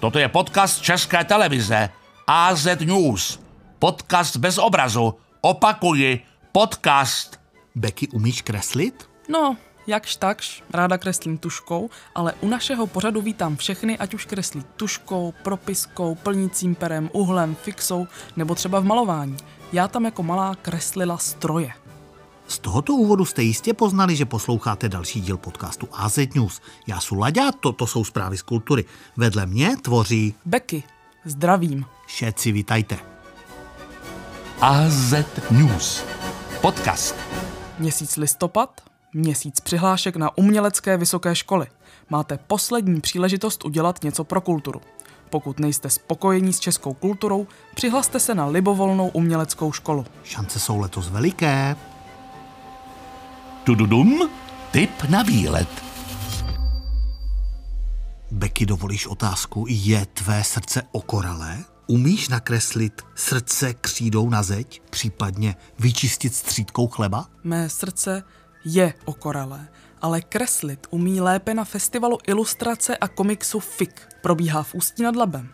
Toto je podcast České televize AZ News. Podcast bez obrazu. Opakuji, podcast. Beky, umíš kreslit? No, jakž takž, ráda kreslím tuškou, ale u našeho pořadu vítám všechny, ať už kreslí tuškou, propiskou, plnícím perem, uhlem, fixou nebo třeba v malování. Já tam jako malá kreslila stroje. Z tohoto úvodu jste jistě poznali, že posloucháte další díl podcastu AZ News. Já jsem Laďa, toto jsou zprávy z kultury. Vedle mě tvoří Beky, zdravím. Všetci vítajte. AZ News. Podcast. Měsíc listopad, měsíc přihlášek na umělecké vysoké školy. Máte poslední příležitost udělat něco pro kulturu. Pokud nejste spokojení s českou kulturou, přihlaste se na libovolnou uměleckou školu. Šance jsou letos veliké. Tududum. Tip na výlet. Beky, dovolíš otázku, je tvé srdce okoralé? Umíš nakreslit srdce křídou na zeď, případně vyčistit střídkou chleba? Mé srdce je okoralé, ale kreslit umí lépe na festivalu ilustrace a komiksu FIK. Probíhá v Ústí nad Labem,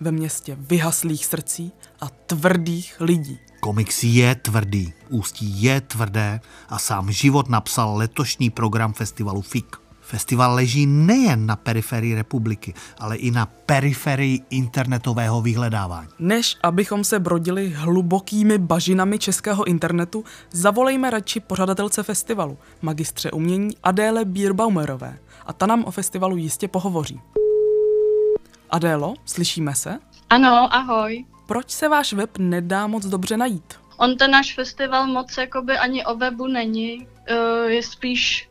ve městě vyhaslých srdcí a tvrdých lidí. Komiks je tvrdý, ústí je tvrdé a sám život napsal letošní program festivalu FIK. Festival leží nejen na periferii republiky, ale i na periferii internetového vyhledávání. Než abychom se brodili hlubokými bažinami českého internetu, zavolejme radši pořadatelce festivalu, magistře umění Adéle Bierbaumerové. A ta nám o festivalu jistě pohovoří. Adélo, slyšíme se? Ano, ahoj. Proč se váš web nedá moc dobře najít? On ten náš festival moc jakoby ani o webu není. Eh, Je spíš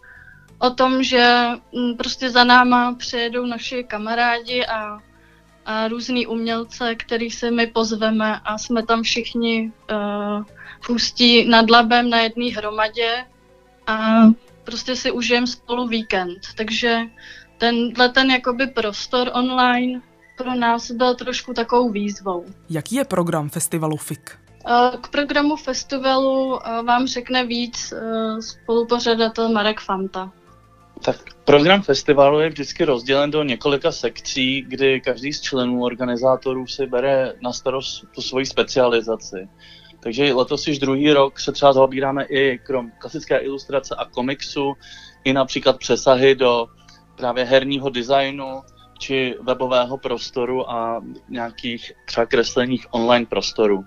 o tom, že mm, prostě za náma přijedou naši kamarádi a, a různý umělce, který si my pozveme a jsme tam všichni uh, v Ústí nad Labem na jedné hromadě a prostě si užijeme spolu víkend. Takže tenhle ten jakoby prostor online pro nás byl trošku takovou výzvou. Jaký je program festivalu FIK? Eh, K programu festivalu eh, vám řekne víc eh, spolupořadatel Marek Fanta. Tak program festivalu je vždycky rozdělen do několika sekcí, kdy každý z členů organizátorů si bere na starost tu svoji specializaci. Takže letos již druhý rok se třeba zaobíráme i krom klasické ilustrace a komiksu, i například přesahy do právě herního designu či webového prostoru a nějakých třeba kreslených online prostorů.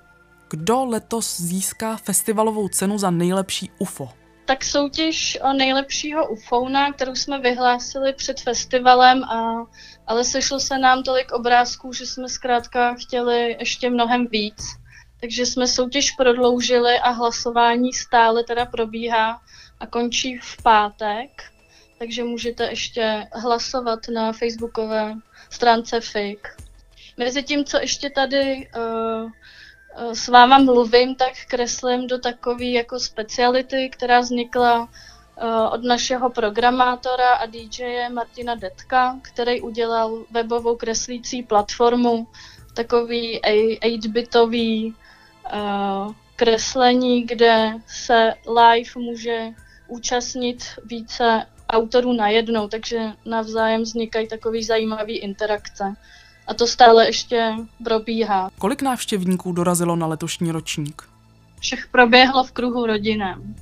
Kdo letos získá festivalovou cenu za nejlepší UFO? Tak soutěž o nejlepšího ufouna, kterou jsme vyhlásili před festivalem, a, ale sešlo se nám tolik obrázků, že jsme zkrátka chtěli ještě mnohem víc. Takže jsme soutěž prodloužili a hlasování stále teda probíhá a končí v pátek. Takže můžete ještě hlasovat na facebookové stránce Fake. Mezi tím, co ještě tady uh, s váma mluvím, tak kreslím do takové jako speciality, která vznikla uh, od našeho programátora a DJ Martina Detka, který udělal webovou kreslící platformu, takový 8-bitový uh, kreslení, kde se live může účastnit více autorů najednou, takže navzájem vznikají takové zajímavé interakce. A to stále ještě probíhá. Kolik návštěvníků dorazilo na letošní ročník? Všech proběhlo v kruhu rodinem.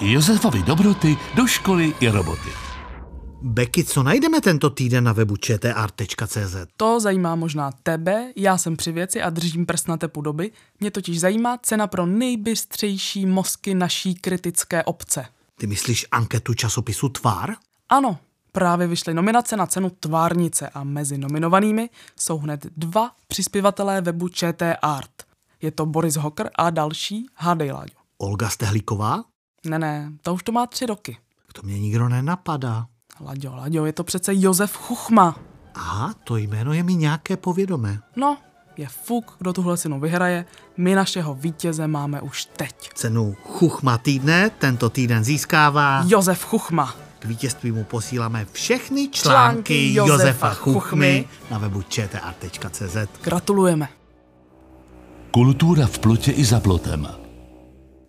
Josefovi dobroty do školy i roboty. Beky, co najdeme tento týden na webu čtr.cz? To zajímá možná tebe, já jsem při věci a držím prst na tepu doby. Mě totiž zajímá cena pro nejbystřejší mozky naší kritické obce. Ty myslíš anketu časopisu Tvár? Ano, právě vyšly nominace na cenu Tvárnice a mezi nominovanými jsou hned dva přispěvatelé webu ČT Art. Je to Boris Hocker a další Hádej Láďo. Olga Stehlíková? Ne, ne, to už to má tři roky. To mě nikdo nenapadá. Laďo, Laďo, je to přece Josef Chuchma. Aha, to jméno je mi nějaké povědomé. No, je fuk, kdo tuhle cenu vyhraje. My našeho vítěze máme už teď. Cenu Chuchma týdne tento týden získává. Josef Chuchma. K vítězství mu posíláme všechny články, Články Josefa Josefa Chuchmy Chuchmy na webu čtr.cz. Gratulujeme. Kultura v plotě i za plotem.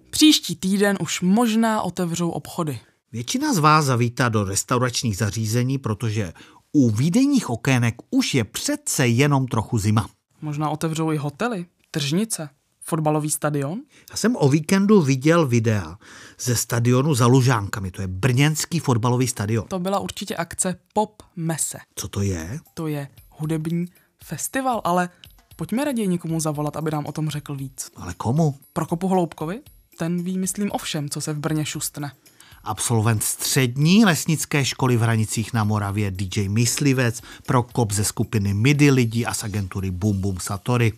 Příští týden už možná otevřou obchody. Většina z vás zavítá do restauračních zařízení, protože U výdejních okének už je přece jenom trochu zima. Možná otevřou i hotely, tržnice, fotbalový stadion? Já jsem o víkendu viděl videa ze stadionu za Lužánkami, to je brněnský fotbalový stadion. To byla určitě akce Pop Mese. Co to je? To je hudební festival, ale pojďme raději někomu zavolat, aby nám o tom řekl víc. Ale komu? Prokopu Holoubkovi? Ten ví, myslím, o všem, co se v Brně šustne. Absolvent střední lesnické školy v Hranicích na Moravě, DJ Myslivec, Prokop ze skupiny MIDI lidí a z agentury Bum Bum Satori.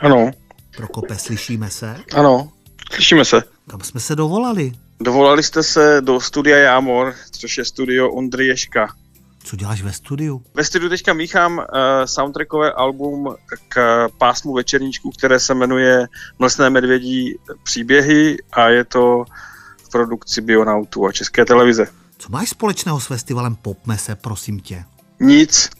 Ano, Prokope, slyšíme se? ano, slyšíme se. Kam jsme se dovolali? Dovolali jste se do studia Jámor, což je studio Ondry Ješka. Co děláš ve studiu? Ve studiu teďka míchám uh, soundtrackové album k pásmu večerníčku, které se jmenuje Mlsné medvědí příběhy a je to v produkci Bionautu a České televize. Co máš společného s festivalem Popmese, prosím tě? Nic.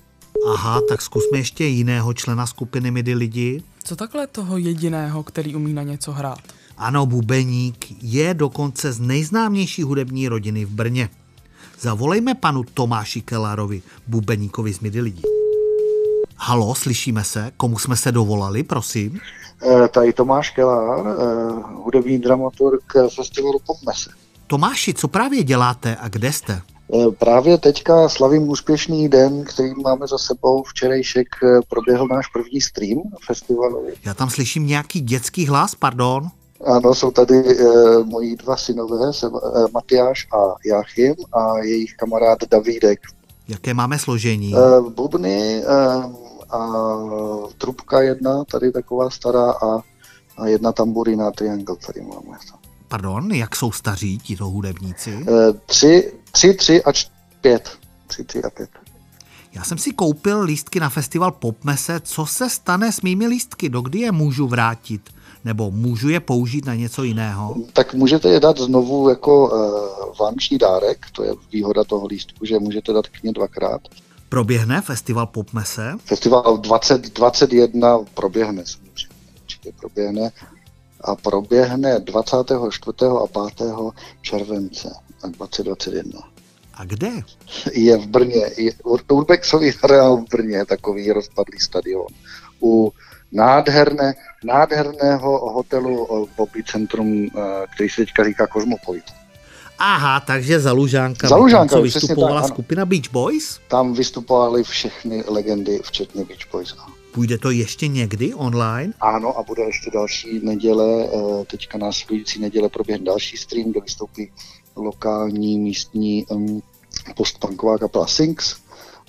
Aha, tak zkusme ještě jiného člena skupiny MIDI lidi. Co takhle toho jediného, který umí na něco hrát? Ano, Bubeník je dokonce z nejznámější hudební rodiny v Brně. Zavolejme panu Tomáši Kelárovi, Bubeníkovi z MIDI lidí. Halo, slyšíme se? Komu jsme se dovolali, prosím? Eh, Tady Tomáš Kelár, eh, hudební dramaturg festivalu Popmese. Tomáši, co právě děláte a kde jste? Eh, Právě teďka slavím úspěšný den, který máme za sebou. Včerejšek eh, proběhl náš první stream festivalový. Já tam slyším nějaký dětský hlas, pardon. Ano, jsou tady uh, moji dva synové, Seba, uh, Matyáš a Jáchym a jejich kamarád Davídek. Jaké máme složení? Uh, bubny uh, a trubka jedna, tady taková stará a, a jedna tamburina triangle tady máme. Pardon, jak jsou staří tito hudebníci? Uh, tři, tři, tři a č- pět. Tři, tři a pět. Já jsem si koupil lístky na festival Popmese. Co se stane s mými lístky? Dokdy je můžu vrátit? Nebo můžu je použít na něco jiného? Tak můžete je dát znovu jako uh, vánoční dárek, to je výhoda toho lístku, že můžete dát k ně dvakrát. Proběhne festival Popmese? Festival 2021 proběhne, samozřejmě, určitě proběhne. A proběhne 24. a 5. července 2021. A kde? Je v Brně, je Ur- Urbexový areál v Brně, takový rozpadlý stadion. U nádherné, nádherného hotelu Bobby Centrum, eh, který se teďka říká Cosmopolit. Aha, takže za Lužánkami. Za Lužánkami, Tam, co vystupovala tak, skupina Beach Boys? Tam vystupovaly všechny legendy, včetně Beach Boys. Půjde to ještě někdy online? Ano, a bude ještě další neděle, eh, teďka následující neděle proběhne další stream, kde vystoupí lokální místní um, postpunková kapela Sinks.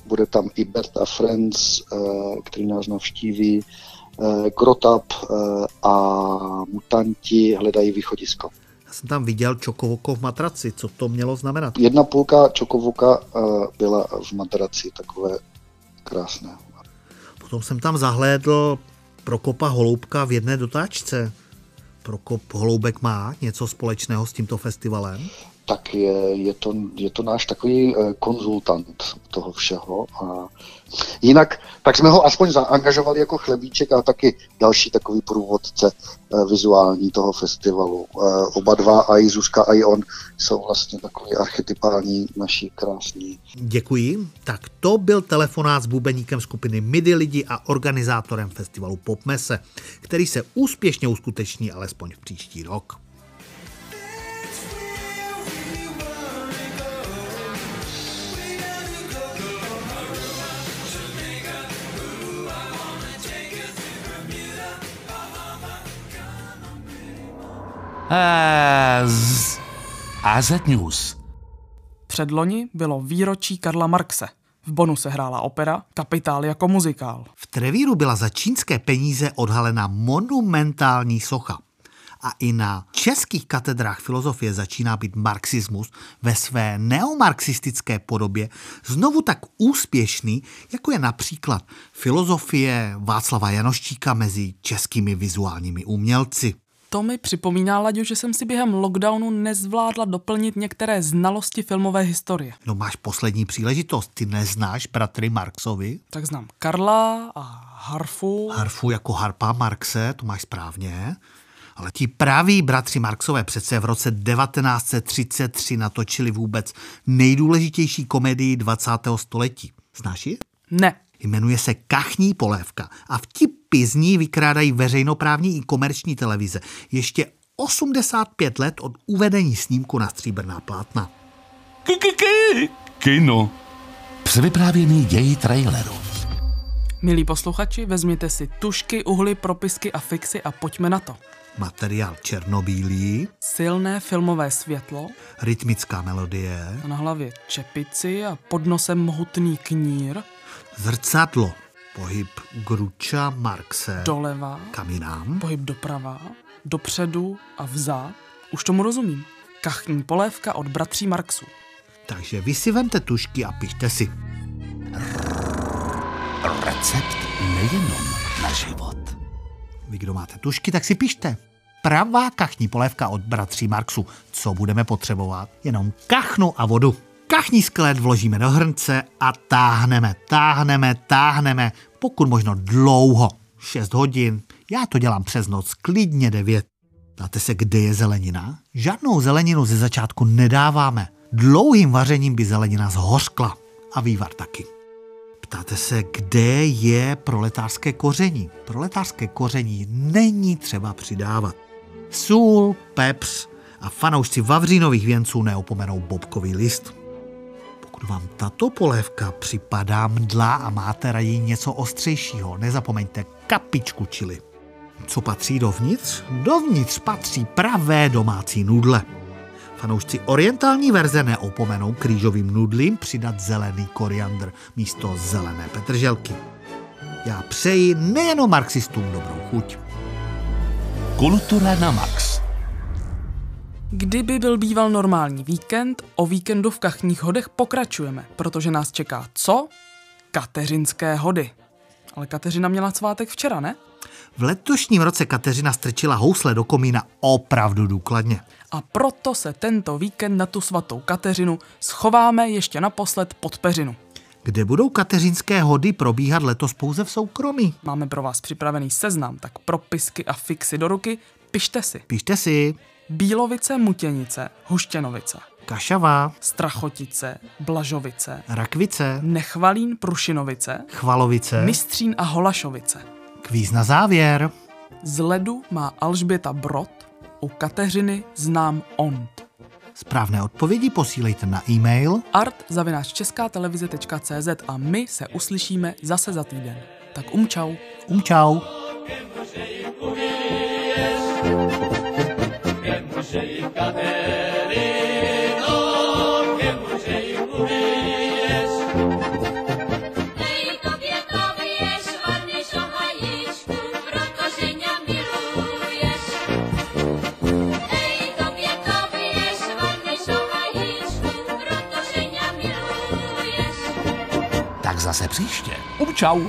Bude tam i Bert a Friends, eh, který nás navštíví, eh, Grotap eh, a Mutanti hledají východisko. Já jsem tam viděl Čokovoko v matraci. Co to mělo znamenat? Jedna půlka Čokovuka eh, byla v madraci, takové krásné. Potom jsem tam zahlédl Prokopa Holoubka v jedné dotáčce. Prokop Holoubek má něco společného s tímto festivalem? Tak je, je, to, je to náš takový eh, konzultant toho všeho. A jinak, tak jsme ho aspoň zaangažovali jako chlebíček a taky další takový průvodce eh, vizuální toho festivalu. Eh, Oba dva, a i Zuzka, a i on, jsou vlastně takový archetypální naší krásní. Děkuji. Tak to byl telefonát s bubeníkem skupiny MIDI lidi a organizátorem festivalu Popmese, který se úspěšně uskuteční alespoň v příští rok. Z AZ News. Předloni bylo výročí Karla Marxe. V Bonu se hrála opera, kapitál jako muzikál. V Trevíru byla za čínské peníze odhalena monumentální socha. A i na českých katedrách filozofie začíná být marxismus ve své neomarxistické podobě znovu tak úspěšný, jako je například filozofie Václava Janoščíka mezi českými vizuálními umělci. To mi připomíná, Laďo, že jsem si během lockdownu nezvládla doplnit některé znalosti filmové historie. No máš poslední příležitost, ty neznáš bratry Marxovi? Tak znám Karla a Harfu. Harfu jako harpa Marxe, to máš správně. Ale ti praví bratři Marxové přece v roce 1933 natočili vůbec nejdůležitější komedii 20. století. Znáš ji? Ne. Jmenuje se Kachní polévka a vtipy z ní vykrádají veřejnoprávní i komerční televize. Ještě 85 let od uvedení snímku na stříbrná plátna. Kino. Převyprávěný děj traileru. Milí posluchači, vezměte si tušky, uhly, propisky a fixy a pojďme na to. Materiál černobílý, Silné filmové světlo, rytmická melodie, a na hlavě čepici a pod nosem mohutný knír, zrcadlo, pohyb Gruča Marxe, doleva, kam jinam, pohyb doprava, dopředu a vzad. Už tomu rozumím. Kachní polévka od bratří Marxů. takže vy si vemte tušky a pište si. Recept nejenom na život. Vy, kdo máte tušky, tak si pište. Pravá kachní polévka od bratří Marxu. Co budeme potřebovat? Jenom kachnu a vodu. Kachní sklet vložíme do hrnce a táhneme, táhneme, táhneme, pokud možno dlouho. 6 hodin. Já to dělám přes noc, klidně 9. Dáte se, kde je zelenina? Žádnou zeleninu ze začátku nedáváme. Dlouhým vařením by zelenina zhořkla. A vývar taky. Ptáte se, kde je proletářské koření? Proletářské koření není třeba přidávat. Sůl, pepř a fanoušci vavřínových věnců neopomenou bobkový list. Vám tato polévka připadá mdlá a máte raději něco ostřejšího, nezapomeňte kapičku čili. Co patří dovnitř? Dovnitř patří pravé domácí nudle. Fanoušci orientální verze neopomenou křížovým nudlím přidat zelený koriandr místo zelené petrželky. Já přeji nejenom marxistům dobrou chuť. Kultura na max. Kdyby byl býval normální víkend, o víkendu v kachních hodech pokračujeme, protože nás čeká co? Kateřinské hody. Ale Kateřina měla svátek včera, ne? V letošním roce Kateřina strčila housle do komína opravdu důkladně. A proto se tento víkend na tu svatou Kateřinu schováme ještě naposled pod peřinu. Kde budou kateřinské hody probíhat letos pouze v soukromí? Máme pro vás připravený seznam, tak propisky a fixy do ruky, pište si. Pište si. Bílovice, Mutěnice, Huštěnovice, Kašava, Strachotice, Blažovice, Rakvice, Nechvalín, Prušinovice, Chvalovice. Mistřín a Holašovice. Kvíz na závěr. Z ledu má Alžběta Brod, u Kateřiny znám Ont. Správné odpovědi posílejte na e-mail art televize.cz a my se uslyšíme zase za týden. Tak umčau. umčau. Kiepuszej Kateryno, Kiepuszej uryjesz. Ej, do biedowjesz. Ej. Tak zase przyjście, obciał.